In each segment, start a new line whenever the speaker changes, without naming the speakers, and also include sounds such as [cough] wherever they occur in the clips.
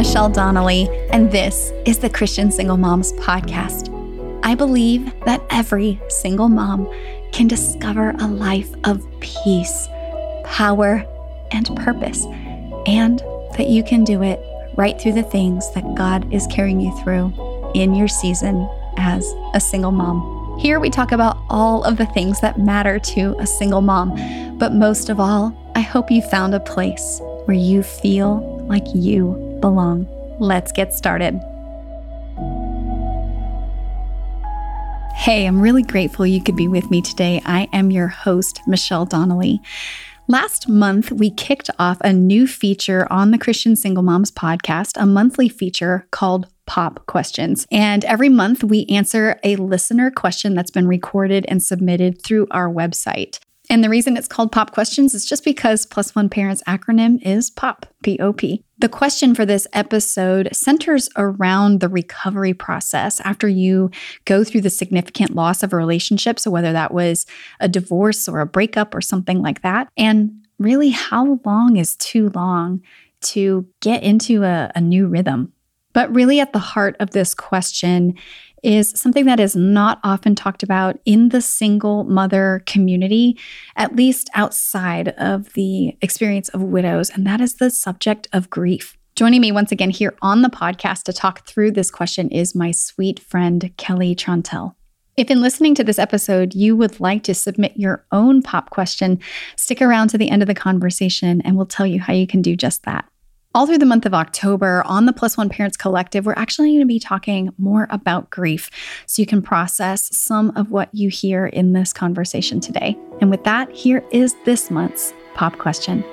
Michelle Donnelly, and this is the Christian Single Moms Podcast. I believe that every single mom can discover a life of peace, power, and purpose, and that you can do it right through the things that God is carrying you through in your season as a single mom. Here we talk about all of the things that matter to a single mom, but most of all, I hope you found a place where you feel like you belong. Let's get started. Hey, I'm really grateful you could be with me today. I am your host, Michelle Donnelly. Last month, we kicked off a new feature on the Christian Single Moms podcast, a monthly feature called Pop Questions. And every month, we answer a listener question that's been recorded and submitted through our website. And the reason it's called Pop Questions is just because Plus One Parents acronym is POP, P O P. The question for this episode centers around the recovery process after you go through the significant loss of a relationship. So, whether that was a divorce or a breakup or something like that. And really, how long is too long to get into a, a new rhythm? But really, at the heart of this question is something that is not often talked about in the single mother community, at least outside of the experience of widows, and that is the subject of grief. Joining me once again here on the podcast to talk through this question is my sweet friend, Kelli Trontel. If in listening to this episode, you would like to submit your own pop question, stick around to the end of the conversation and we'll tell you how you can do just that. All through the month of October on the Plus One Parents Collective, we're actually going to be talking more about grief so you can process some of what you hear in this conversation today. And with that, here is this month's pop question.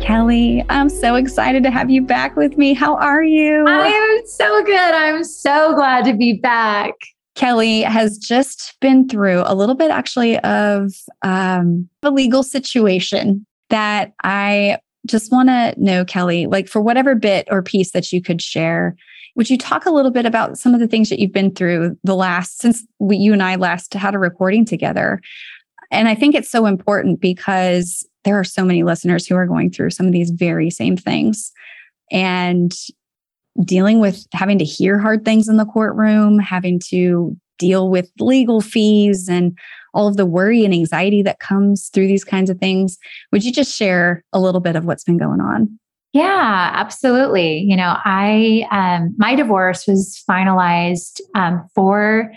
Kelli, I'm so excited to have you back with me. How are you?
I am so good. I'm so glad to be back.
Kelli has just been through a little bit actually of um, a legal situation that I just want to know, Kelli, like for whatever bit or piece that you could share, would you talk a little bit about some of the things that you've been through the last since we, you and I last had a recording together? And I think it's so important because there are so many listeners who are going through some of these very same things. And dealing with having to hear hard things in the courtroom, having to deal with legal fees and all of the worry and anxiety that comes through these kinds of things. Would you just share a little bit of what's been going on?
Yeah, absolutely. You know, I um, my divorce was finalized um, four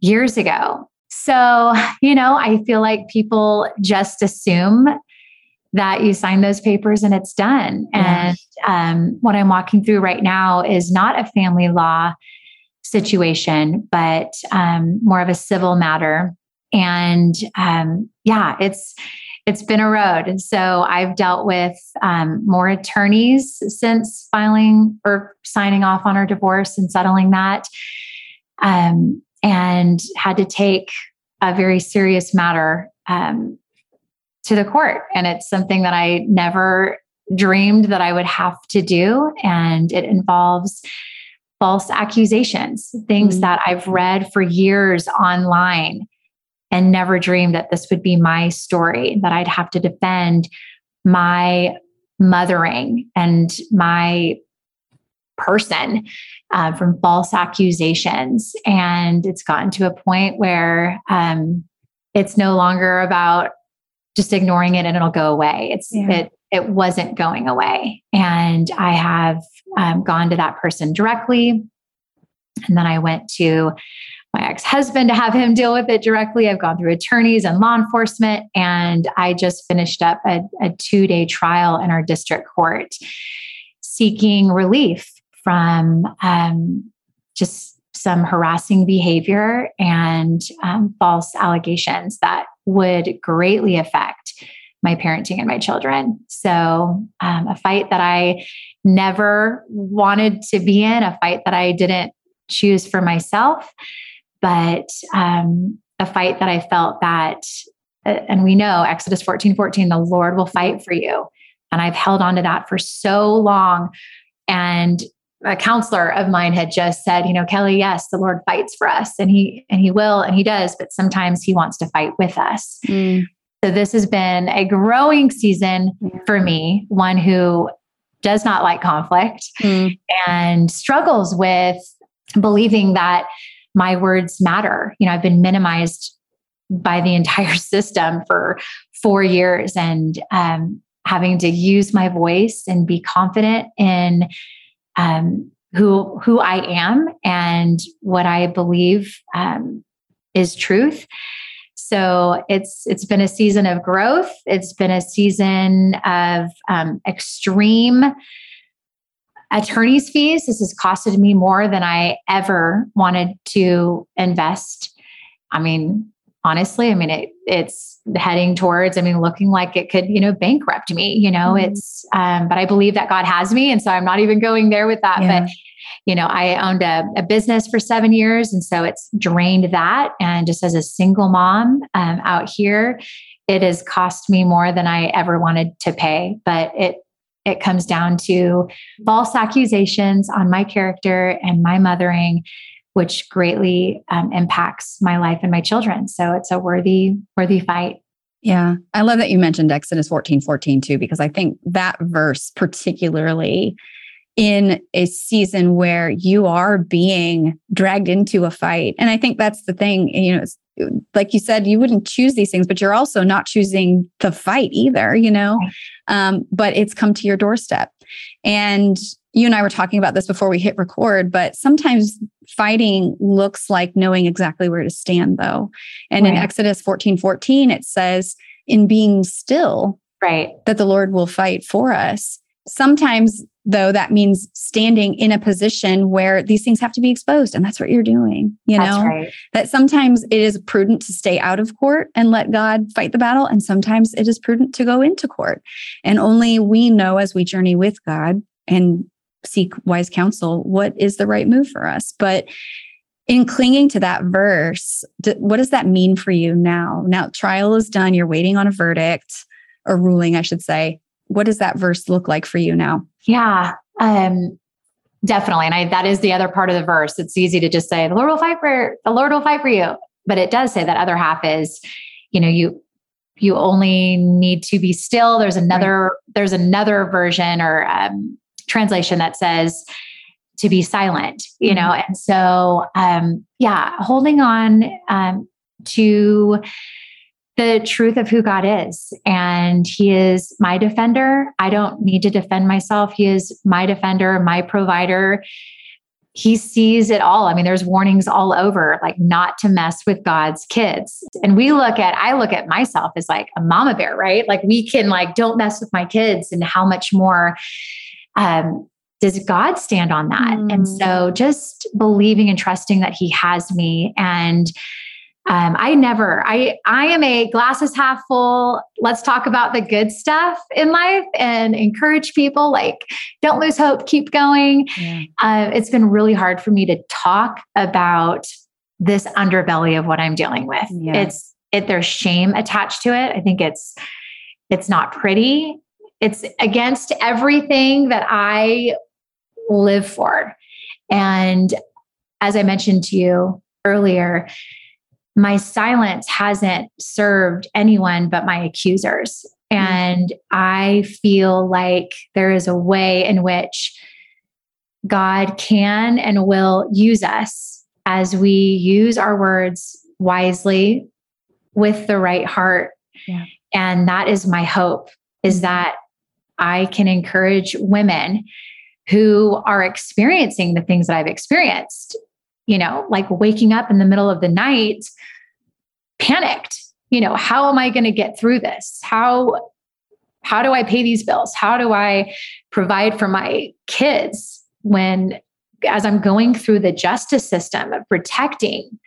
years ago. So, you know, I feel like people just assume that you sign those papers and it's done. Yeah. And um, what I'm walking through right now is not a family law situation, but um, more of a civil matter. And um, yeah, it's it's been a road. And so I've dealt with um, more attorneys since filing or signing off on our divorce and settling that, um, and had to take a very serious matter um, to the court. And it's something that I never dreamed that I would have to do. And it involves false accusations, things mm-hmm. that I've read for years online and never dreamed that this would be my story, that I'd have to defend my mothering and my person uh, from false accusations. And it's gotten to a point where um, it's no longer about just ignoring it and it'll go away. It's yeah. it it wasn't going away, and I have um, gone to that person directly, and then I went to my ex-husband to have him deal with it directly. I've gone through attorneys and law enforcement, and I just finished up a, a two-day trial in our district court, seeking relief from um, just some harassing behavior and um, false allegations that would greatly affect my parenting and my children. So, um, a fight that I never wanted to be in, a fight that I didn't choose for myself, but um, a fight that I felt that, uh, and we know Exodus 14 14, the Lord will fight for you. And I've held on to that for so long. And a counselor of mine had just said, you know, Kelli, yes, the Lord fights for us and he and he will and he does, but sometimes he wants to fight with us. Mm. So this has been a growing season for me, one who does not like conflict mm. and struggles with believing that my words matter. You know, I've been minimized by the [laughs] entire system for four years and um, having to use my voice and be confident in um, who who I am and what I believe um, is truth. So it's it's been a season of growth. It's been a season of um, extreme attorney's fees. This has costed me more than I ever wanted to invest. I mean, honestly, I mean, it, it's heading towards, I mean, looking like it could, you know, bankrupt me, you know, mm-hmm. it's, um, but I believe that God has me. And so I'm not even going there with that. Yeah. But, you know, I owned a, a, business for seven years. And so it's drained that. And just as a single mom um, out here, it has cost me more than I ever wanted to pay. But it, it comes down to false accusations on my character and my mothering, which greatly um, impacts my life and my children. So it's a worthy, worthy fight.
Yeah. I love that you mentioned Exodus 14 14 too, because I think that verse, particularly in a season where you are being dragged into a fight. And I think that's the thing, you know, like you said, you wouldn't choose these things, but you're also not choosing the fight either, you know? Um, but it's come to your doorstep. And you and I were talking about this before we hit record, but sometimes fighting looks like knowing exactly where to stand, though. And right. in Exodus 14 14, it says, in being still,
right,
that the Lord will fight for us. Sometimes though that means standing in a position where these things have to be exposed and that's what you're doing you know right. that sometimes it is prudent to stay out of court and let god fight the battle and sometimes it is prudent to go into court and only we know as we journey with god and seek wise counsel what is the right move for us but in clinging to that verse what does that mean for you now now trial is done you're waiting on a verdict or ruling i should say what does that verse look like for you now
yeah. Um, definitely. And I, that is the other part of the verse. It's easy to just say, the Lord will fight for, the Lord will fight for you. But it does say that other half is, you know, you, you only need to be still. There's another, right. there's another version or um, translation that says to be silent, you mm-hmm. know? And so, um, yeah, holding on um, to, the truth of who God is. And He is my defender. I don't need to defend myself. He is my defender, my provider. He sees it all. I mean, there's warnings all over, like not to mess with God's kids. And we look at, I look at myself as like a mama bear, right? Like we can like, don't mess with my kids. And how much more um, does God stand on that? Mm. And so just believing and trusting that He has me and um, I never, I, I am a glasses half full. Let's talk about the good stuff in life and encourage people. Like, don't lose hope, keep going. Yeah. Uh, it's been really hard for me to talk about this underbelly of what I'm dealing with. Yeah. It's, it, there's shame attached to it. I think it's, it's not pretty. It's against everything that I live for. And as I mentioned to you earlier, my silence hasn't served anyone but my accusers. Mm-hmm. And I feel like there is a way in which God can and will use us as we use our words wisely with the right heart. Yeah. And that is my hope is mm-hmm. that I can encourage women who are experiencing the things that I've experienced you know, like waking up in the middle of the night, panicked. You know, how am I going to get through this? How how do I pay these bills? How do I provide for my kids when as I'm going through the justice system of protecting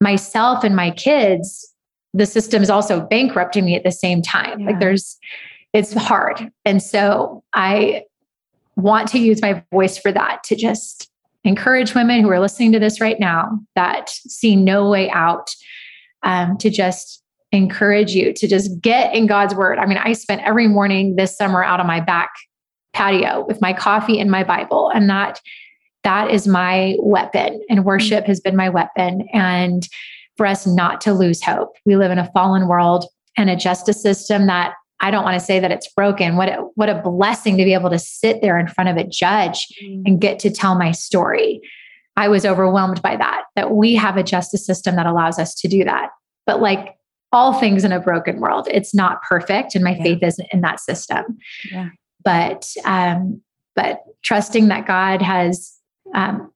myself and my kids, the system is also bankrupting me at the same time. Yeah. Like there's it's hard. And so I want to use my voice for that to just encourage women who are listening to this right now that see no way out um, to just encourage you to just get in God's word. I mean, I spent every morning this summer out on my back patio with my coffee and my Bible, and that that is my weapon. And worship has been my weapon. And for us not to lose hope, we live in a fallen world. and a justice system that I don't want to say that it's broken. What a, what a blessing to be able to sit there in front of a judge mm. and get to tell my story. I was overwhelmed by that, that we have a justice system that allows us to do that. But like all things in a broken world, it's not perfect. And my yeah. faith isn't in that system. Yeah. But, um, but trusting that God has um,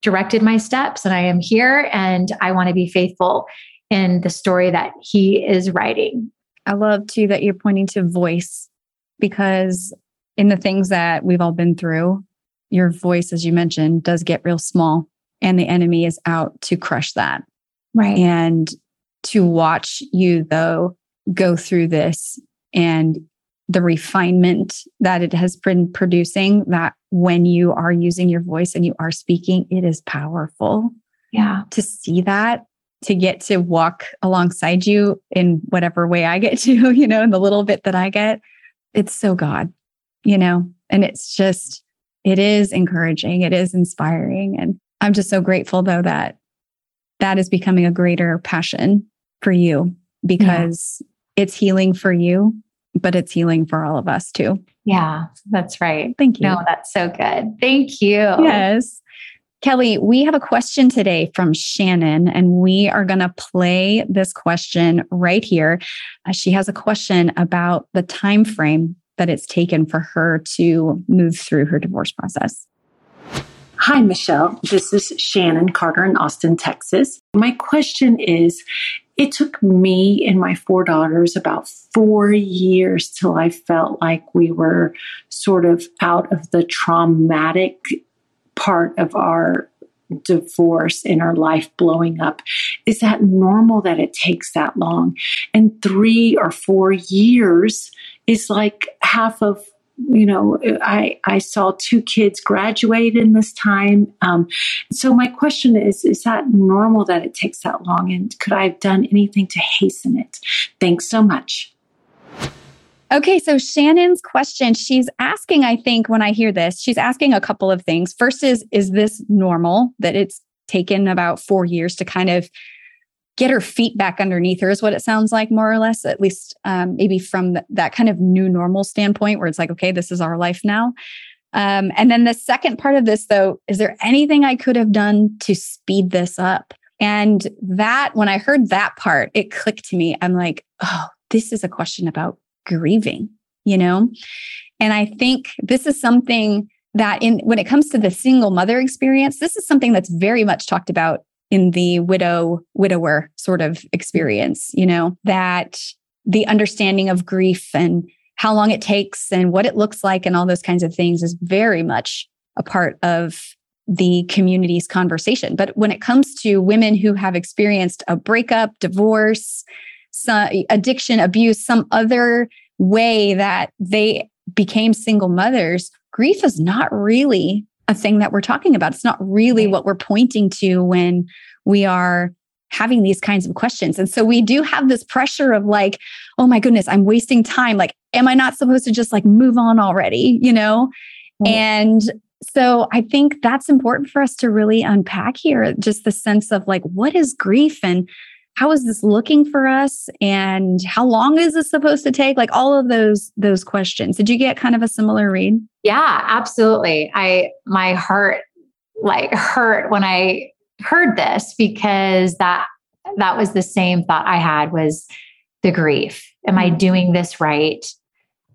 directed my steps and I am here and I want to be faithful in the story that He is writing.
I love too that you're pointing to voice because in the things that we've all been through, your voice, as you mentioned, does get real small and the enemy is out to crush that.
Right.
And to watch you, though, go through this and the refinement that it has been producing, that when you are using your voice and you are speaking, it is powerful.
Yeah.
To see that, to get to walk alongside you in whatever way I get [laughs] to, you know, in the little bit that I get, it's so God, you know, and it's just, it is encouraging, it is inspiring. And I'm just so grateful though that that is becoming a greater passion for you because yeah. it's healing for you, but it's healing for all of us too.
Yeah, that's right.
Thank you.
No, that's so good. Thank you.
Yes. Kelli, we have a question today from Shannon, and we are going to play this question right here. Uh, she has a question about the time frame that it's taken for her to move through her divorce process.
Hi, Michelle. This is Shannon Carter in Austin, Texas. My question is it took me and my four daughters about four years till I felt like we were sort of out of the traumatic part of our divorce and our life blowing up. Is that normal that it takes that long? And three or four years is like half of you know, I, I saw two kids graduate in this time. Um, so my question is, is that normal that it takes that long? And could I have done anything to hasten it? Thanks so much.
Okay, so Shannon's question, she's asking, I think, when I hear this, she's asking a couple of things. First is, is this normal that it's taken about four years to kind of get her feet back underneath her is what it sounds like more or less at least um, maybe from the, that kind of new normal standpoint where it's like okay this is our life now. Um, and then the second part of this though is there anything i could have done to speed this up? And that when i heard that part it clicked to me. I'm like oh this is a question about grieving you know? And i think this is something that in when it comes to the single mother experience this is something that's very much talked about in the widow widower sort of experience you know? That the understanding of grief and how long it takes and what it looks like and all those kinds of things is very much a part of the community's conversation. But when it comes to women who have experienced a breakup divorce some addiction abuse some other way that they became single mothers grief is not really a thing that we're talking about. It's not really what we're pointing to when we are having these kinds of questions. And so we do have this pressure of like, oh my goodness, I'm wasting time. Like, am I not supposed to just like move on already? You know? And so I think that's important for us to really unpack here just the sense of like, what is grief and how is this looking for us? And how long is this supposed to take? Like all of those those questions. Did you get kind of a similar read?
Yeah absolutely. I my heart like hurt when i heard this because that that was the same thought i had was the grief. Am i mm-hmm. doing this right?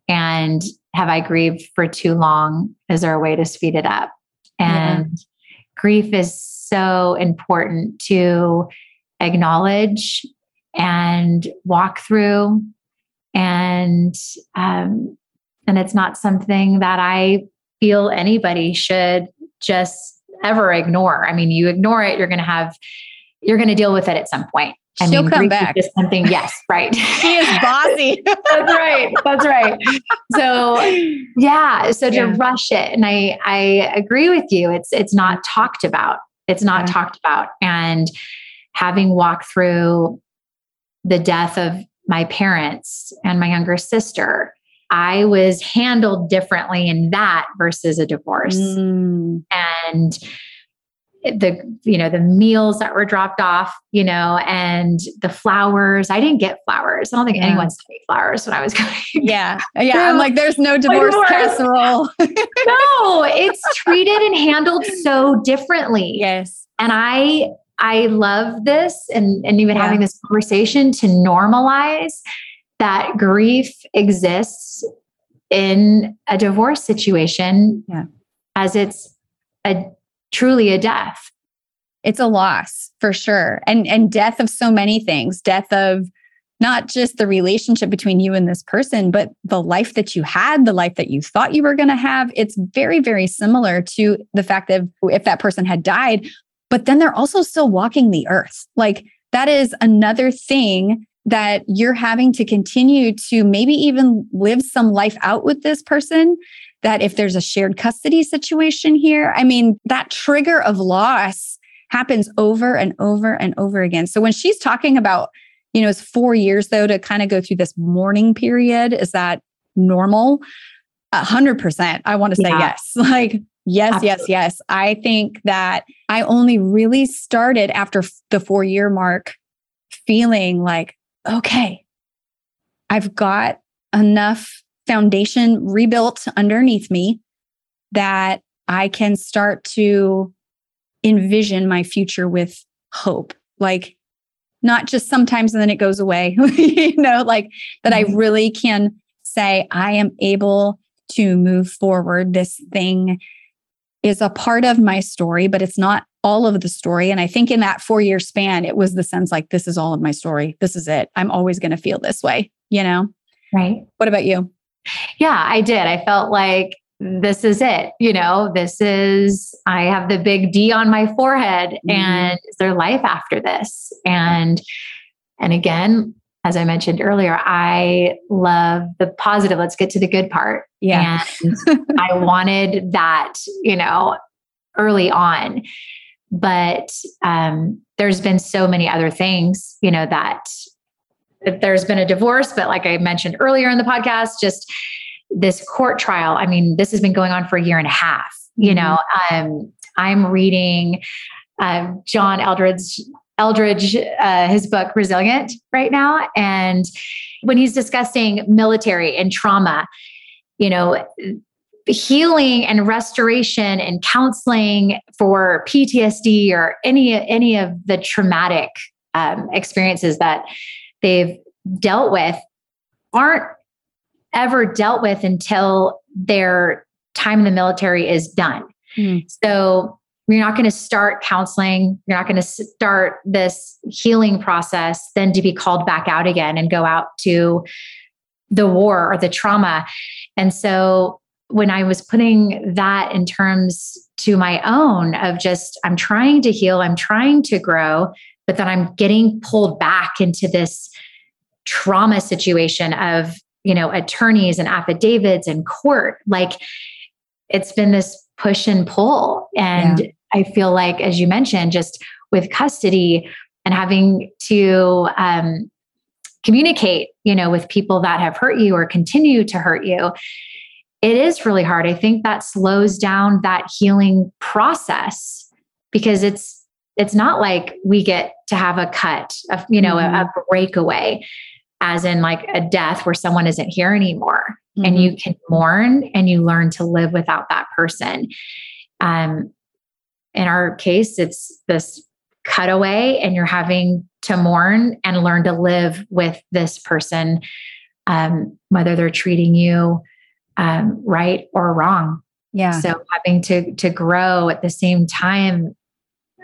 And have i grieved for too long? Is there a way to speed it up? And yeah. grief is so important to acknowledge and walk through and um, and it's not something that i feel anybody should just ever ignore i mean you ignore it you're going to have you're going to deal with it at some point
I She'll mean, come back.
something, yes, right.
she is bossy. [laughs]
that's right. That's right. So, yeah. So to yeah. rush it, and I I agree with you. It's it's not talked about. It's not yeah. talked about, and having walked through the death of my parents and my younger sister, I was handled differently in that versus a divorce. Mm. And the you know the meals that were dropped off you know and the flowers i didn't get flowers i don't think yeah. anyone sent me flowers when i was [laughs] going
yeah yeah i'm like there's no divorce, divorce. casserole [laughs] [laughs]
no it's treated and handled so differently
yes
and i i love this and and even yeah. having this conversation to normalize that grief exists in a divorce situation
yeah.
as it's a truly a death.
It's a loss for sure. And and death of so many things, death of not just the relationship between you and this person, but the life that you had, the life that you thought you were going to have. It's very, very similar to the fact that if that person had died, but then they're also still walking the earth. Like that is another thing that you're having to continue to maybe even live some life out with this person that if there's a shared custody situation here, I mean, that trigger of loss happens over and over and over again. So when she's talking about, you know, it's four years though to kind of go through this mourning period, is that normal? A hundred percent. I want to say yeah. yes. [laughs] Like, yes, Absolutely. yes, yes. I think that I only really started after the four year mark feeling like, okay, I've got enough foundation rebuilt underneath me that I can start to envision my future with hope. Like, not just sometimes and then it goes away, [laughs] you know, like that I mm-hmm. really can say, I am able to move forward. This thing is a part of my story, but it's not all of the story. And I think in that four year span, it was the sense like, this is all of my story. This is it. I'm always going to feel this way, you know?
Right.
What about you?
Yeah, I did. I felt like this is it. You know, this is, I have the big D on my forehead mm-hmm. and is there life after this? And, and again, as I mentioned earlier, I love the positive. Let's get to the good part.
Yeah.
And [laughs] I wanted that, you know, early on. But um, there's been so many other things, you know, that there's been a divorce, but like I mentioned earlier in the podcast, just this court trial. I mean, this has been going on for a year and a half. You mm-hmm. know, um, I'm reading uh, John Eldredge Eldredge, uh, his book Resilient right now. And when he's discussing military and trauma, you know, healing and restoration and counseling for PTSD or any any of the traumatic um, experiences that they've dealt with aren't ever dealt with until their time in the military is done. Mm. So you're not going to start counseling, you're not going to start this healing process, then to be called back out again and go out to the war or the trauma. And so when I was putting that in terms to my own of just, I'm trying to heal, I'm trying to grow, but then I'm getting pulled back into this trauma situation of, you know, attorneys and affidavits and court. Like it's been this push and pull. And yeah. I feel like, as you mentioned, just with custody and having to um, communicate, you know, with people that have hurt you or continue to hurt you, it is really hard. I think that slows down that healing process because it's it's not like we get to have a cut you know mm-hmm. a, a, breakaway as in like a death where someone isn't here anymore mm-hmm. and you can mourn and you learn to live without that person um in our case it's this cutaway and you're having to mourn and learn to live with this person um whether they're treating you um right or wrong
yeah
so having to to grow at the same time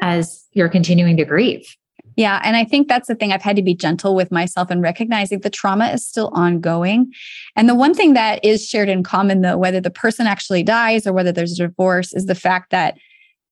as you're continuing to grieve.
Yeah. And I think that's the thing. I've had to be gentle with myself and recognizing the trauma is still ongoing. And the one thing that is shared in common, though, whether the person actually dies or whether there's a divorce, is the fact that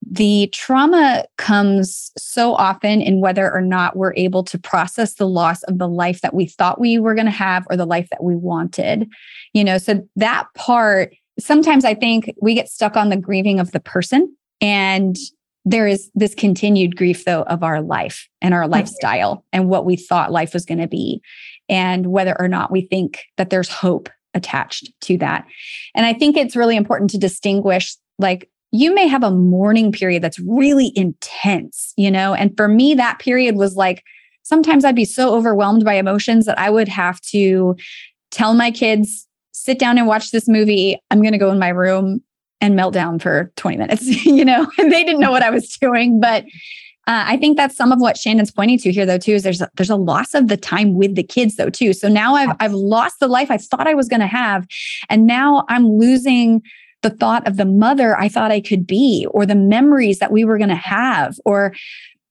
the trauma comes so often in whether or not we're able to process the loss of the life that we thought we were going to have or the life that we wanted. You know, so that part, sometimes I think we get stuck on the grieving of the person and there is this continued grief though of our life and our lifestyle and what we thought life was going to be and whether or not we think that there's hope attached to that and i think it's really important to distinguish like you may have a mourning period that's really intense, you know? And for me, that period was like, sometimes I'd be so overwhelmed by emotions that I would have to tell my kids, sit down and watch this movie. I'm going to go in my room and melt down for 20 minutes, [laughs] you know? And they didn't know what I was doing. But uh, I think that's some of what Shannon's pointing to here, though. Too is there's a, there's a loss of the time with the kids, though. Too. So now I've I've lost the life I thought I was going to have, and now I'm losing the thought of the mother I thought I could be, or the memories that we were going to have, or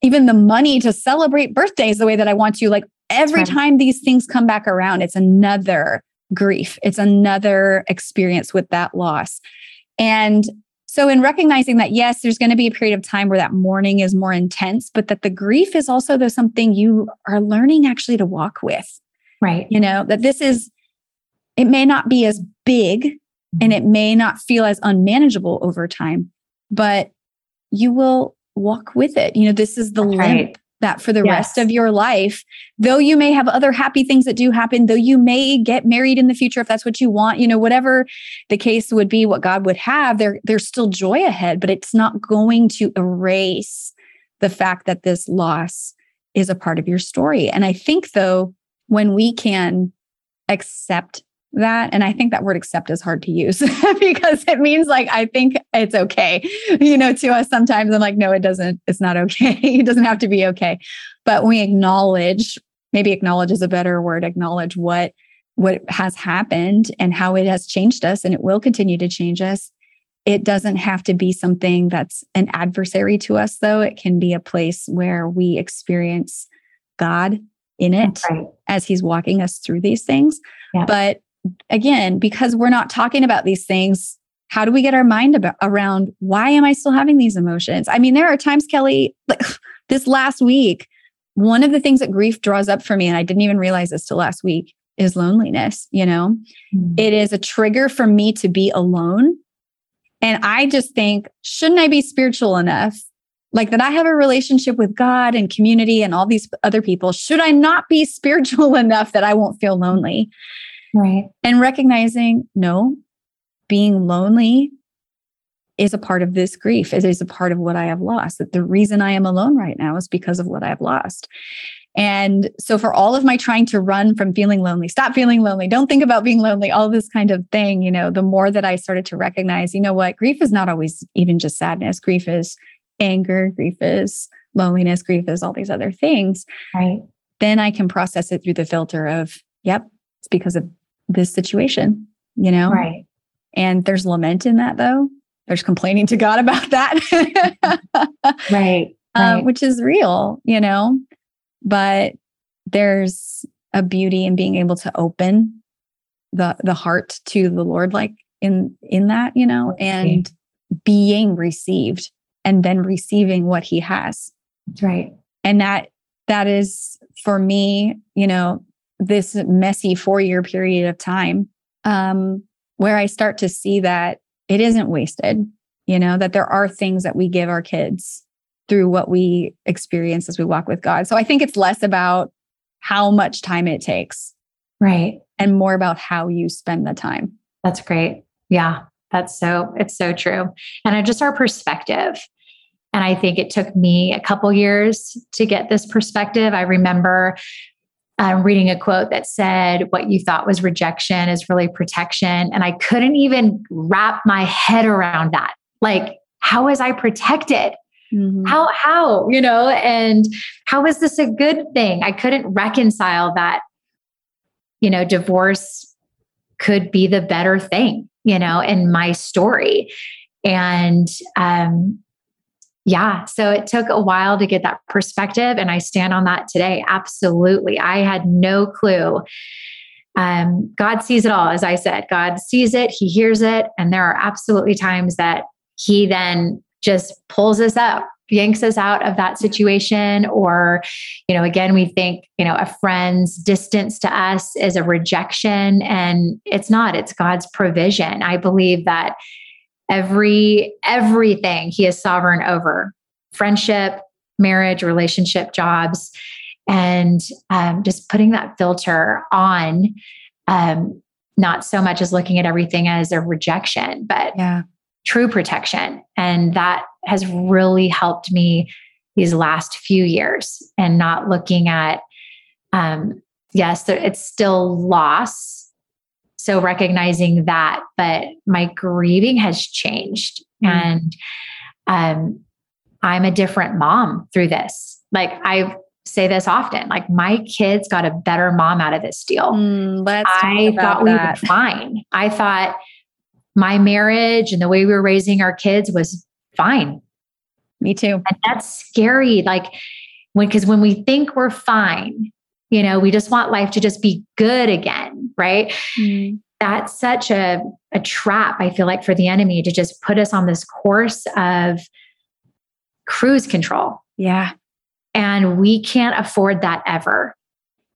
even the money to celebrate birthdays the way that I want to. Like every time these things come back around, it's another grief. It's another experience with that loss. And so, in recognizing that, yes, there's going to be a period of time where that mourning is more intense, but that the grief is also the something you are learning actually to walk with.
Right.
You know, that this is, it may not be as big and it may not feel as unmanageable over time, but you will walk with it. You know, this is the That's limp right. that for the yes. rest of your life, though you may have other happy things that do happen, though you may get married in the future if that's what you want, you know, whatever the case would be, what God would have, there, there's still joy ahead, but it's not going to erase the fact that this loss is a part of your story. And I think though, when we can accept that. And i think that word accept is hard to use [laughs] because it means like i think it's okay you know to us sometimes. I'm like no it doesn't. It's not okay. [laughs] It doesn't have to be okay. But we acknowledge maybe acknowledge is a better word acknowledge what what has happened and how it has changed us and it will continue to change us. It doesn't have to be something that's an adversary to us though. It can be a place where we experience god in it right. as he's walking us through these things. Yeah. but again, because we're not talking about these things, how do we get our mind about, around why am I still having these emotions? I mean, there are times, Kelli, like [sighs] this last week, one of the things that grief draws up for me, and I didn't even realize this till last week, is loneliness. You know, mm-hmm. it is a trigger for me to be alone. And I just think, shouldn't I be spiritual enough? Like that I have a relationship with God and community and all these other people. Should I not be [laughs] spiritual enough that I won't feel lonely?
Right.
And recognizing, no, being lonely is a part of this grief. It is a part of what I have lost. That the reason I am alone right now is because of what I have lost. And so, for all of my trying to run from feeling lonely, stop feeling lonely, don't think about being lonely, all this kind of thing, you know, the more that I started to recognize, you know what, grief is not always even just sadness. Grief is anger, grief is loneliness, grief is all these other things.
Right.
Then I can process it through the filter of, yep, it's because of this situation, you know?
Right.
And there's lament in that though. There's complaining to God about that. [laughs]
right.
Um, which is real, you know? But there's a beauty in being able to open the the heart to the Lord like in in that, you know, and being received and then receiving what he has.
That's right.
And that that is for me, you know, this messy four year period of time um, where I start to see that it isn't wasted, you know, that there are things that we give our kids through what we experience as we walk with God. So I think it's less about how much time it takes.
Right.
And more about how you spend the time.
That's great. Yeah. That's so, it's so true. And just our perspective. And I think it took me a couple years to get this perspective. I remember um, reading a quote that said, What you thought was rejection is really protection. And I couldn't even wrap my head around that. Like, how was I protected? Mm-hmm. How, how, you know, and how is this a good thing? I couldn't reconcile that, you know, divorce could be the better thing, you know, in my story. And um, yeah. So it took a while to get that perspective. And I stand on that today. Absolutely. I had no clue. Um, God sees it all, as I said. God sees it, He hears it. And there are absolutely times that He then just pulls us up yanks us out of that situation or you know again we think you know a friend's distance to us is a rejection and it's not it's god's provision i believe that every everything he is sovereign over friendship marriage relationship jobs and um, just putting that filter on um, not so much as looking at everything as a rejection but
yeah
true protection. And that has really helped me these last few years and not looking at, um, yes, it's still loss. So recognizing that, but my grieving has changed. Mm-hmm. And um, I'm a different mom through this. Like I say this often, like my kids got a better mom out of this deal.
Mm,
I thought we were fine. I thought my marriage and the way we were raising our kids was fine.
Me too.
And that's scary. Like when, because when we think we're fine, you know, we just want life to just be good again, right? Mm. That's such a, a trap, I feel like, for the enemy to just put us on this course of cruise control.
Yeah.
And we can't afford that ever.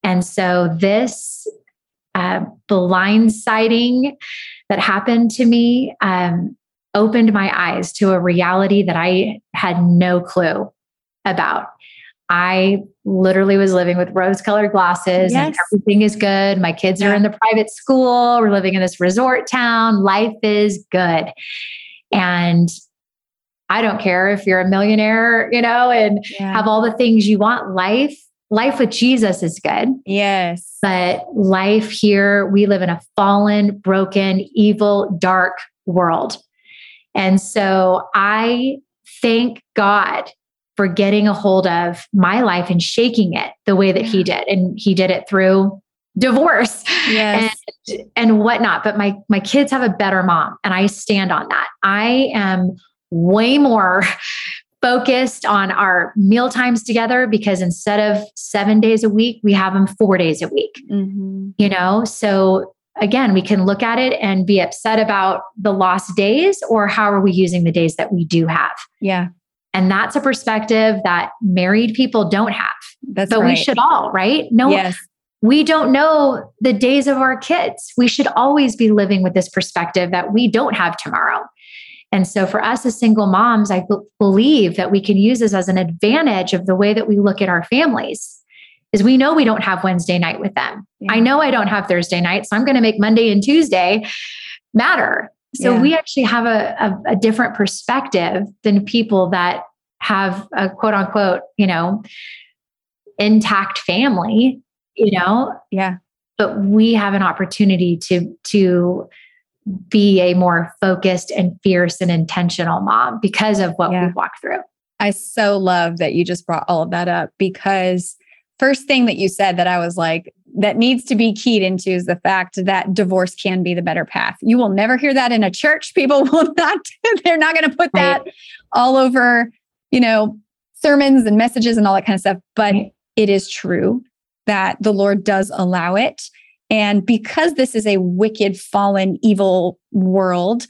And so this uh, blindsiding that happened to me um, opened my eyes to a reality that I had no clue about. I literally was living with rose colored glasses yes. and everything is good. My kids yeah. are in the private school. We're living in this resort town. Life is good. And I don't care if you're a millionaire, you know, and yeah. have all the things you want. Life, life with Jesus is good.
Yes.
But life here, we live in a fallen, broken, evil, dark world. And so I thank God for getting a hold of my life and shaking it the way that he did. And he did it through divorce
yes.
and, and whatnot. But my my kids have a better mom. And I stand on that. I am way more [laughs] focused on our meal times together because instead of seven days a week, we have them four days a week. Mm-hmm. You know, so again, we can look at it and be upset about the lost days or how are we using the days that we do have.
Yeah.
And that's a perspective that married people don't have.
That's
but
right.
we should all, right? No,
yes.
we don't know the days of our kids. We should always be living with this perspective that we don't have tomorrow. And so for us as single moms, I b- believe that we can use this as an advantage of the way that we look at our families. Is we know we don't have Wednesday night with them. Yeah. I know I don't have Thursday night, so I'm going to make Monday and Tuesday matter. So yeah. we actually have a, a, a different perspective than people that have a quote unquote, you know, intact family, you know?
Yeah.
But we have an opportunity to to be a more focused and fierce and intentional mom because of what yeah. we've walked through.
I so love that you just brought all of that up because first thing that you said that I was like, that needs to be keyed into is the fact that divorce can be the better path. You will never hear that in a church. [laughs] People will not, they're not going to put right. that all over, you know, sermons and messages and all that kind of stuff. But right. it is true that the Lord does allow it. And because this is a wicked, fallen, evil world,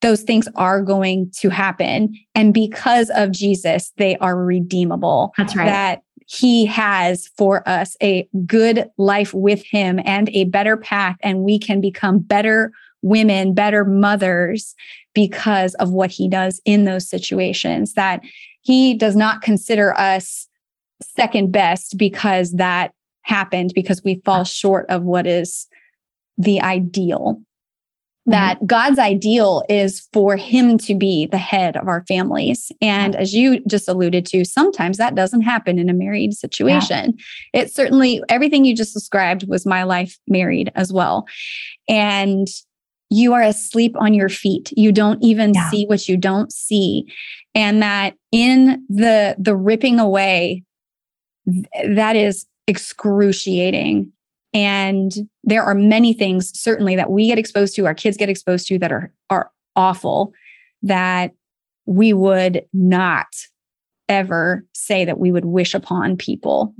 those things are going to happen. And because of Jesus, they are redeemable.
That's right.
That he has for us a good life with him and a better path, and we can become better women, better mothers because of what he does in those situations. That he does not consider us second best because that happened because we fall short of what is the ideal. Mm-hmm. That God's ideal is for Him to be the head of our families. And as you just alluded to, sometimes that doesn't happen in a married situation. Yeah. It certainly, everything you just described was my life married as well. And you are asleep on your feet. You don't even yeah. see what you don't see. And that in the the ripping away, that is excruciating. And there are many things, certainly, that we get exposed to, our kids get exposed to, that are, are awful, that we would not ever say that we would wish upon people.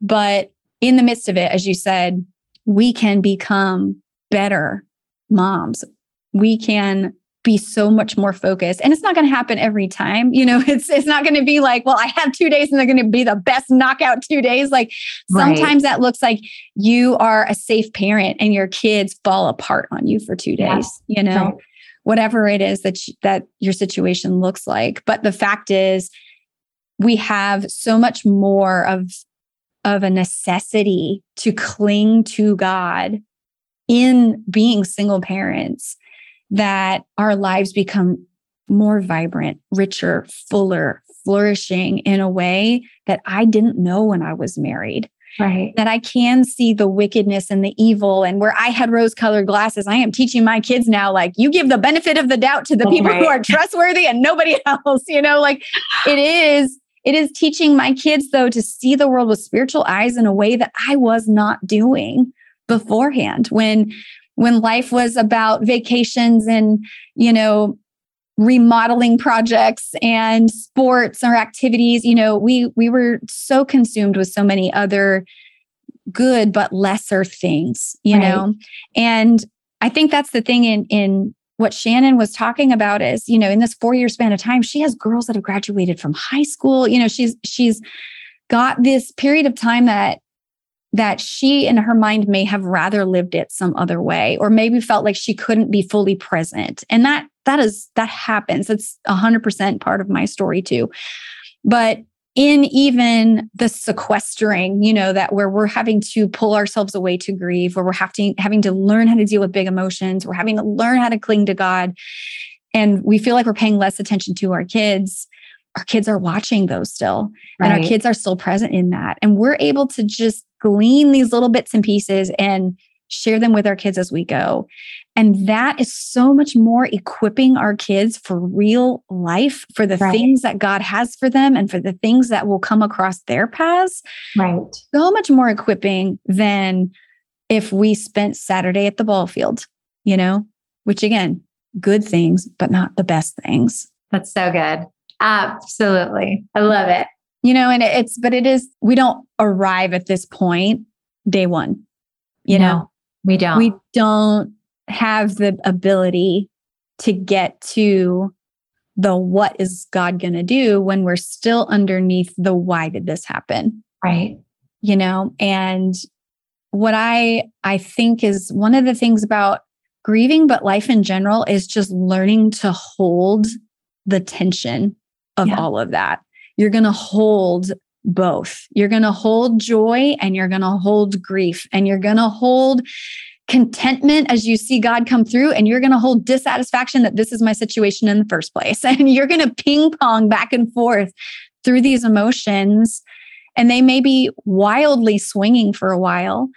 But in the midst of it, as you said, we can become better moms. We can be so much more focused. And it's not going to happen every time. You know, [laughs] it's it's not going to be like, well, I have 2 days and they're going to be the best knockout 2 days. Like right. sometimes that looks like you are a safe parent and your kids fall apart on you for 2 days, yeah. you know. Right. Whatever it is that you, that your situation looks like. But the fact is we have so much more of of a necessity to cling to God in being single parents that our lives become more vibrant, richer, fuller, flourishing in a way that I didn't know when I was married.
Right.
That I can see the wickedness and the evil. And where I had rose colored glasses, I am teaching my kids now, like, you give the benefit of the doubt to the oh, people right. who are [laughs] trustworthy and nobody else, you know, like it is. It is teaching my kids, though, to see the world with spiritual eyes in a way that I was not doing beforehand when when life was about vacations and you know remodeling projects and sports or activities you know we we were so consumed with so many other good but lesser things you right. know and i think that's the thing in in what shannon was talking about is you know in this four year span of time she has girls that have graduated from high school you know she's she's got this period of time that that she in her mind may have rather lived it some other way or maybe felt like she couldn't be fully present. And that that is that happens. It's 100% part of my story too. But in even the sequestering you know that where we're having to pull ourselves away to grieve where we're having having to learn how to deal with big emotions we're having to learn how to cling to god and we feel like we're paying less attention to our kids our kids are watching those still. Right. and our kids are still present in that. And we're able to just glean these little bits and pieces and share them with our kids as we go and that is so much more equipping our kids for real life for the right. things that god has for them and for the things that will come across their paths
right
so much more equipping than if we spent saturday at the ball field you know which again good things but not the best things
that's so good Absolutely. I love it.
You know, and it's, but it is, we don't arrive at this point day one. You no, know,
we don't.
We don't have the ability to get to the what is God going to do when we're still underneath the why did this happen?
Right.
You know, and what I I think is one of the things about grieving but life in general is just learning to hold the tension of yeah. all of that. You're going to hold both. You're going to hold joy and you're going to hold grief and you're going to hold contentment as you see God come through and you're going to hold dissatisfaction that this is my situation in the first place. [laughs] And you're going to ping pong back and forth through these emotions and they may be wildly swinging for a while.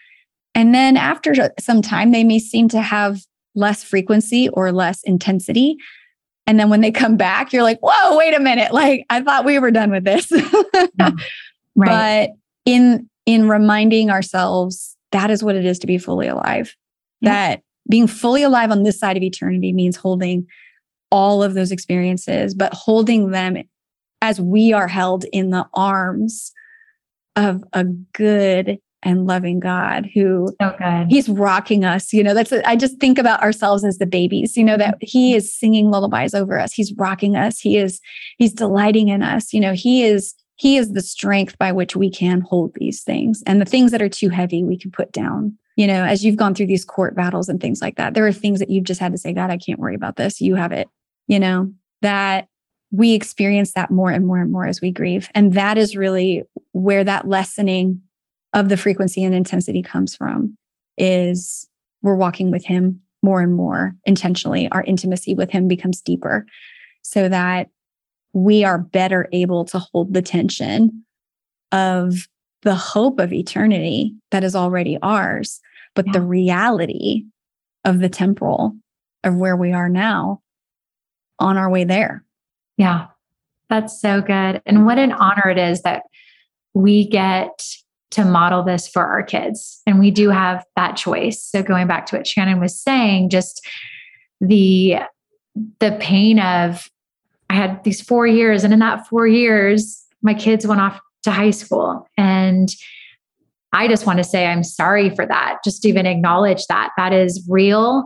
And then after some time, they may seem to have less frequency or less intensity. And then when they come back, you're like, whoa, wait a minute. Like I thought we were done with this. [laughs] yeah. right. But in in reminding ourselves that is what it is to be fully alive. Yeah. That being fully alive on this side of eternity means holding all of those experiences, but holding them as we are held in the arms of a good and loving God who
so good.
he's rocking us. You know, that's, I just think about ourselves as the babies, you know, that he is singing lullabies over us. He's rocking us. He is, he's delighting in us. You know, he is, he is the strength by which we can hold these things and the things that are too heavy, we can put down. You know, as you've gone through these court battles and things like that, there are things that you've just had to say, God, I can't worry about this. You have it, you know, that we experience that more and more and more as we grieve. And that is really where that lessening of the frequency and intensity comes from is we're walking with him more and more intentionally. Our intimacy with him becomes deeper so that we are better able to hold the tension of the hope of eternity that is already ours, but yeah. the reality of the temporal of where we are now on our way there.
Yeah, that's so good. And what an honor it is that we get to model this for our kids. And we do have that choice. So going back to what Shannon was saying, just the the pain of I had these 4 years and in that 4 years my kids went off to high school and I just want to say I'm sorry for that. Just even acknowledge that that is real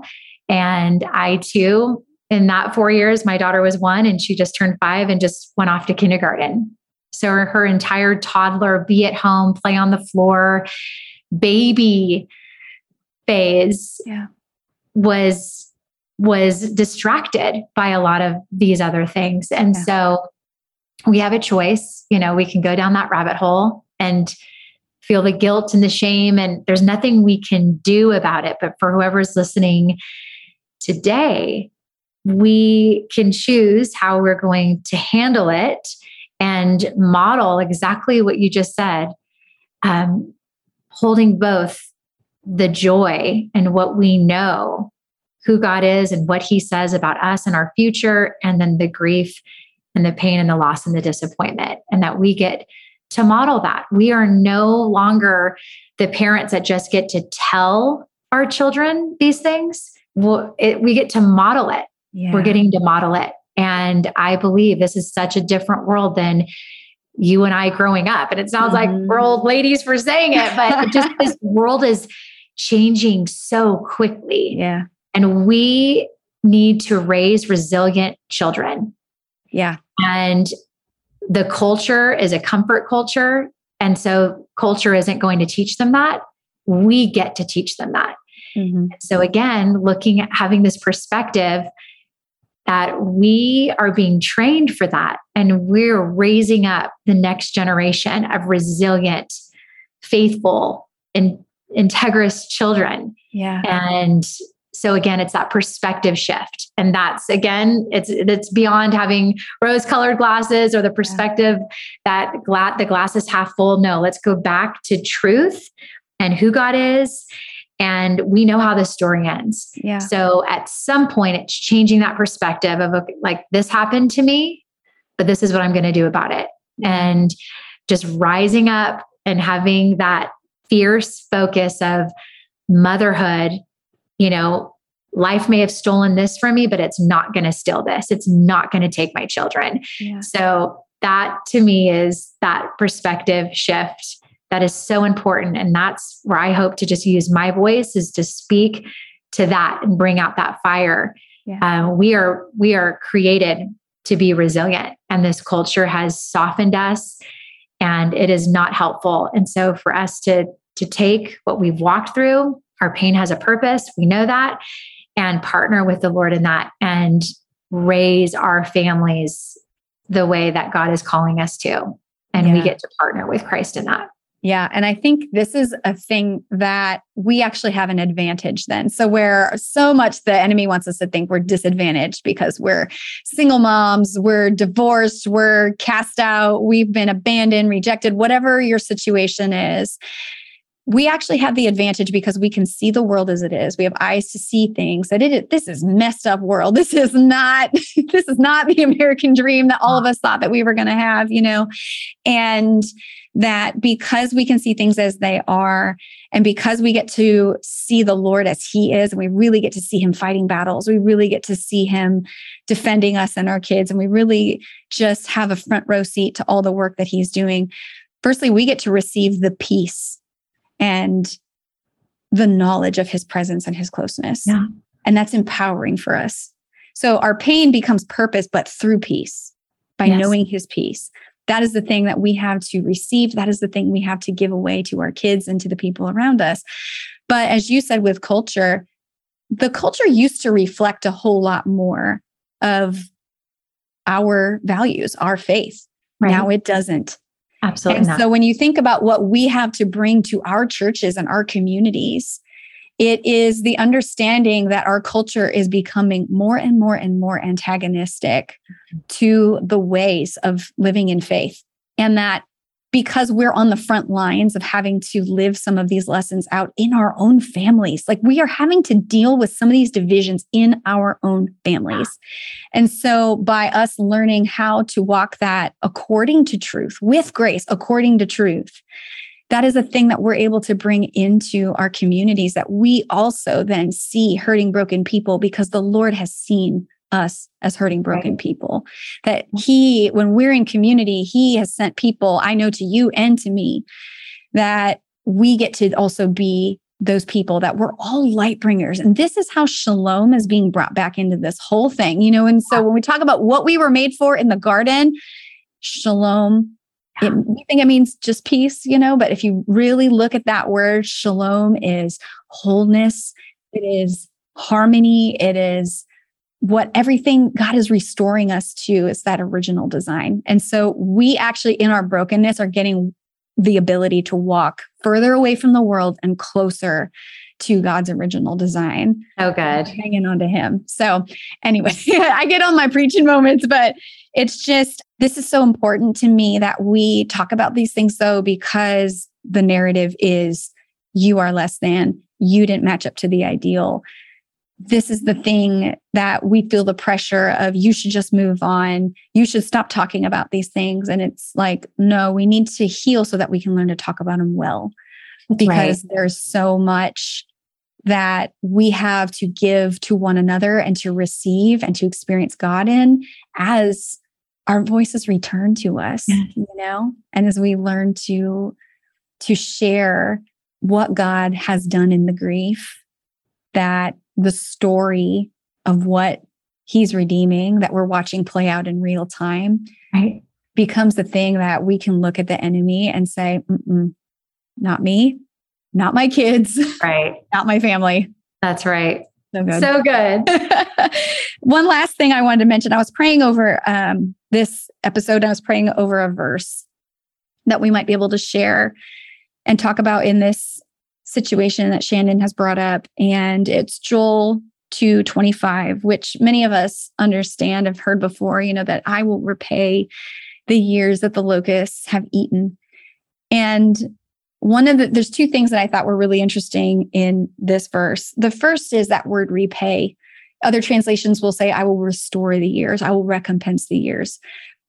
and I too in that 4 years my daughter was 1 and she just turned 5 and just went off to kindergarten so her entire toddler be at home, play on the floor, baby phase
yeah.
was was distracted by a lot of these other things. And yeah. so we have a choice, you know, we can go down that rabbit hole and feel the guilt and the shame and there's nothing we can do about it, but for whoever's listening today we can choose how we're going to handle it and model exactly what you just said, um, holding both the joy and what we know who God is and what He says about us and our future, and then the grief and the pain and the loss and the disappointment, and that we get to model that. We are no longer the parents that just get to tell our children these things. Well, it, we get to model it. Yeah. We're getting to model it. And I believe this is such a different world than you and I growing up. And it sounds mm-hmm. like we're old ladies for saying it, but just this [laughs] world is changing so quickly.
Yeah.
And we need to raise resilient children.
Yeah.
And the culture is a comfort culture. And so culture isn't going to teach them that. We get to teach them that. Mm-hmm. So again, looking at having this perspective that we are being trained for that and we're raising up the next generation of resilient, faithful, and integrous children.
Yeah.
And so again, it's that perspective shift. And that's again, it's it's beyond having rose-colored glasses or the perspective yeah. that gla- the glass is half full. No, let's go back to truth and who God is and we know how the story ends.
Yeah.
So at some point, it's changing that perspective of like, this happened to me, but this is what I'm going to do about it. And just rising up and having that fierce focus of motherhood, you know, life may have stolen this from me, but it's not going to steal this. It's not going to take my children. Yeah. So that to me is that perspective shift that is so important. And that's where i hope to just use my voice is to speak to that and bring out that fire. Yeah. um, we are we are created to be resilient and this culture has softened us and it is not helpful. And so for us to to take what we've walked through our pain has a purpose we know that and partner with the lord in that and raise our families the way that god is calling us to. And yeah. we get to partner with christ in that
yeah. And I think this is a thing that we actually have an advantage then. So, where so much the enemy wants us to think we're disadvantaged because we're single moms, we're divorced, we're cast out, we've been abandoned, rejected, whatever your situation is. We actually have the advantage because we can see the world as it is. We have eyes to see things that it this is messed up world. This is not [laughs] this is not the [laughs] American dream that all of us thought that we were going to have, you know. And that because we can see things as they are, and because we get to see the Lord as He is, and we really get to see Him fighting battles, we really get to see Him defending us and our kids, and we really just have a front row seat to all the work that He's doing. Firstly, we get to receive the peace and the knowledge of His presence and His closeness.
Yeah.
And that's empowering for us. So our pain becomes purpose, but through peace by yes. knowing His peace that is the thing that we have to receive. That is the thing we have to give away to our kids and to the people around us. But as you said with culture, the culture used to reflect a whole lot more of our values, our faith. Right. Now it doesn't.
Absolutely.
And
not.
so when you think about what we have to bring to our churches and our communities, it is the understanding that our culture is becoming more and more and more antagonistic mm-hmm. to the ways of living in faith. And that because we're on the front lines of having to live some of these lessons out in our own families. Like we are having to deal with some of these divisions in our own families. And so, by us learning how to walk that according to truth, with grace, according to truth, that is a thing that we're able to bring into our communities that we also then see hurting broken people because the Lord has seen us as hurting broken right. people. That He, when we're in community, He has sent people, I know to you and to me, that we get to also be those people that we're all light bringers. And this is how shalom is being brought back into this whole thing, you know. And so when we talk about what we were made for in the garden, shalom it, we think it means just peace, you know, but if you really look at that word, shalom is wholeness, it is harmony, it is what everything God is restoring us to is that original design. And so we actually, in our brokenness, are getting the ability to walk further away from the world and closer to God's original design.
Oh, good.
Hanging on to Him. So, anyway, [laughs] I get on my preaching moments, but it's just this is so important to me that we talk about these things, though, because the narrative is you are less than, you didn't match up to the ideal. This is the thing that we feel the pressure of you should just move on. You should stop talking about these things. And it's like, no, we need to heal so that we can learn to talk about them well because right. there's so much that we have to give to one another and to receive and to experience God in as our voices return to us, you know, and as we learn to to share what God has done in the grief, that the story of what he's redeeming that we're watching play out in real time
right.
becomes the thing that we can look at the enemy and say, not me, not my kids, [laughs]
right?
not my family.
That's right.
So good.
So good. [laughs]
One last thing I wanted to mention I was praying over um, this episode, I was praying over a verse that we might be able to share and talk about in this situation that Shannon has brought up. And it's Joel 225, which many of us understand, have heard before, you know, that I will repay the years that the locusts have eaten. And one of the there's two things that I thought were really interesting in this verse. The first is that word repay. Other translations will say I will restore the years, I will recompense the years.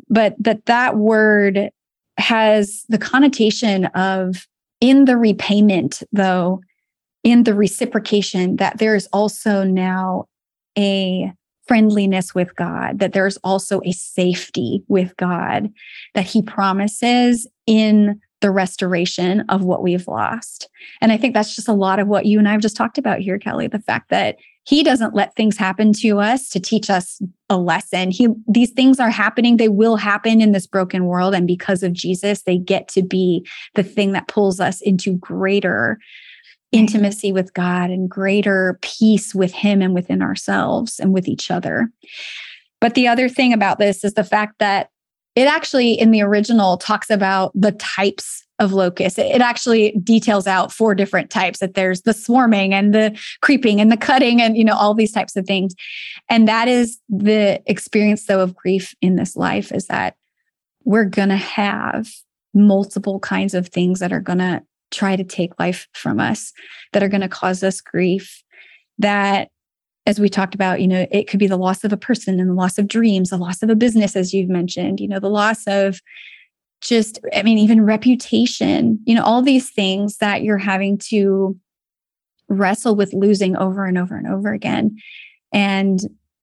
But that that word has the connotation of in the repayment though, in the reciprocation that there's also now a friendliness with God, that there's also a safety with God that he promises in the restoration of what we've lost. And I think that's just a lot of what you and I have just talked about here, Kelli. The fact that he doesn't let things happen to us to teach us a lesson. He these things are happening, they will happen in this broken world. And because of Jesus, they get to be the thing that pulls us into greater intimacy with God and greater peace with Him and within ourselves and with each other. But the other thing about this is the fact that it actually, in the original, talks about the types of locusts. It actually details out four different types that there's the swarming and the creeping and the cutting and, you know, all these types of things. And that is the experience, though, of grief in this life is that we're going to have multiple kinds of things that are going to try to take life from us, that are going to cause us grief, that as we talked about, you know, it could be the loss of a person and the loss of dreams, the loss of a business, as you've mentioned, you know, the loss of just, I mean, even reputation, you know, all these things that you're having to wrestle with losing over and over and over again. And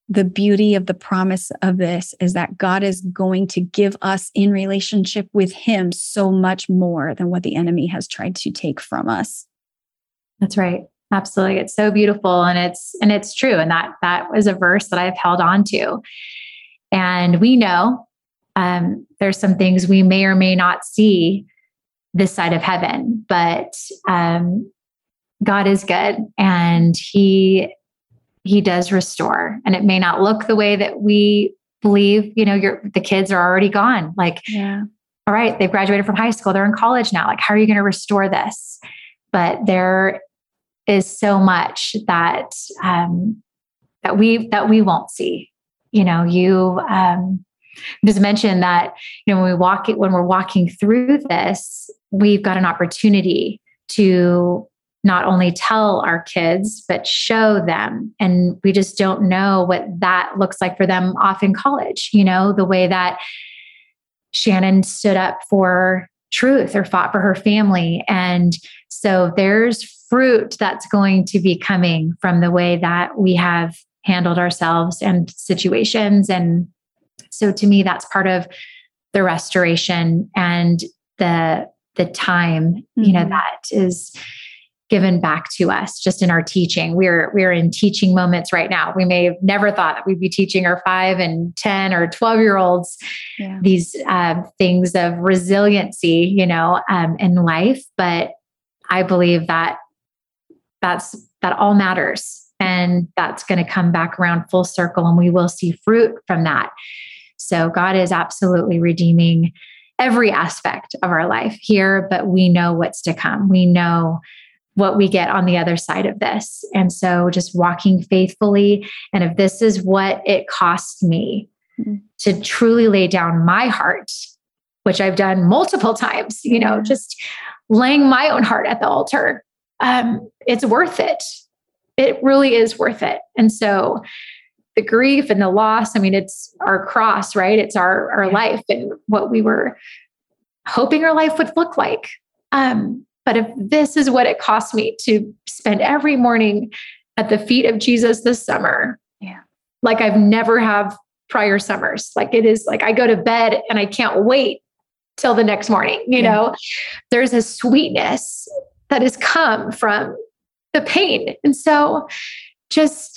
the beauty of the promise of this is that God is going to give us in relationship with Him so much more than what the enemy has tried to take from us.
That's right. Absolutely. It's so beautiful and it's and it's true. And that that was a verse that I've held on to. And we know um, there's some things we may or may not see this side of heaven, but um, God is good and He He does restore. And it may not look the way that we believe. You know, your the kids are already gone. Like,
yeah.
all right, they've graduated from high school, they're in college now. Like, how are you going to restore this? But there is so much that um, that we that we won't see. You know, you um, just mention that you know when we walk it when we're walking through this, we've got an opportunity to not only tell our kids but show them and we just don't know what that looks like for them off in college you know the way that shannon stood up for truth or fought for her family and so there's fruit that's going to be coming from the way that we have handled ourselves and situations. And so to me, that's part of the restoration and the the time, mm-hmm. you know, mm-hmm. that is given back to us just in our teaching. We're we're in teaching moments right now. We may have never thought that we'd be teaching our five and ten or twelve year olds yeah. these uh, things of resiliency, you know, um, in life. But I believe that that's that all matters and that's going to come back around full circle and we will see fruit from that so god is absolutely redeeming every aspect of our life here, but we know what's to come. We know what we get on the other side of this. And so just walking faithfully. And if this is what it costs me mm-hmm. to truly lay down my heart, which I've done multiple times, you know, just laying my own heart at the altar, um, it's worth it. It really is worth it. And so the grief and the loss, I mean, it's our cross, right? It's our, our life and what we were hoping our life would look like. Um, but if this is what it cost me to spend every morning at the feet of Jesus this summer,
yeah,
like I've never have prior summers. Like it is like I go to bed and I can't wait till the next morning. You yeah. know, there's a sweetness that has come from the pain. And so just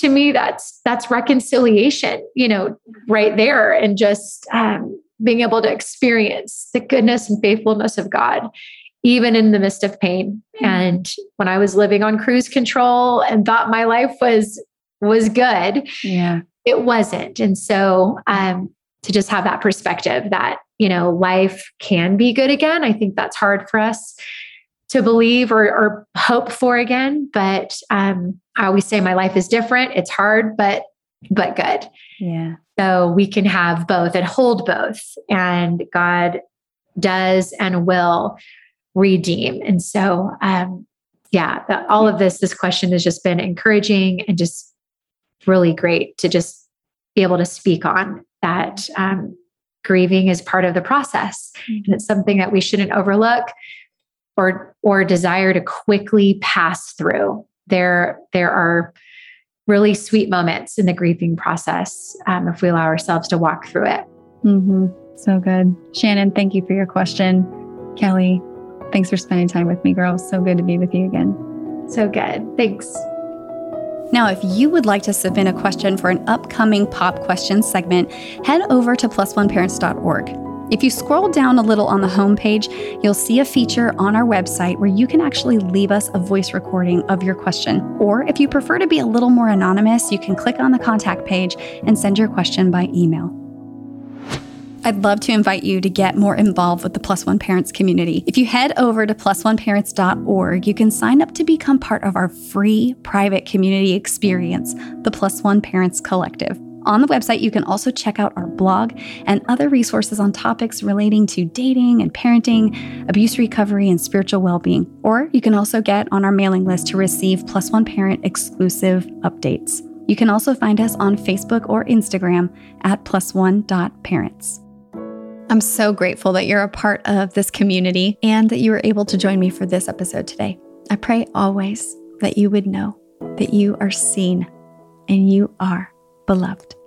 to me, that's that's reconciliation, you know, right there. And just um, being able to experience the goodness and faithfulness of God even in the midst of pain. Mm-hmm. And when I was living on cruise control and thought my life was was good,
yeah,
it wasn't. And so um, to just have that perspective that you know life can be good again, I think that's hard for us to believe or, or hope for again. But um, I always say my life is different. It's hard, but but good.
Yeah.
So we can have both and hold both. And God does and will redeem. And so, um, yeah, the, all of this, this question has just been encouraging and just really great to just be able to speak on that. Um, grieving is part of the process, mm-hmm. and it's something that we shouldn't overlook or or desire to quickly pass through. There, there are really sweet moments in the grieving process um, if we allow ourselves to walk through it.
Mm-hmm. So good. Shannon, thank you for your question. Kelli, Thanks for spending time with me, girls. So good to be with you again.
So good. Thanks.
Now, if you would like to submit a question for an upcoming Pop Questions segment, head over to plusoneparents.org. If you scroll down a little on the homepage, you'll see a feature on our website where you can actually leave us a voice recording of your question. Or if you prefer to be a little more anonymous, you can click on the contact page and send your question by email. I'd love to invite you to get more involved with the Plus One Parents community. If you head over to plusoneparents.org, you can sign up to become part of our free private community experience, the Plus One Parents Collective. On the website, you can also check out our blog and other resources on topics relating to dating and parenting, abuse recovery, and spiritual well being. Or you can also get on our mailing list to receive Plus One Parent exclusive updates. You can also find us on Facebook or Instagram at plus1.parents. I'm so grateful that you're a part of this community and that you were able to join me for this episode today. I pray always that you would know that you are seen and you are beloved.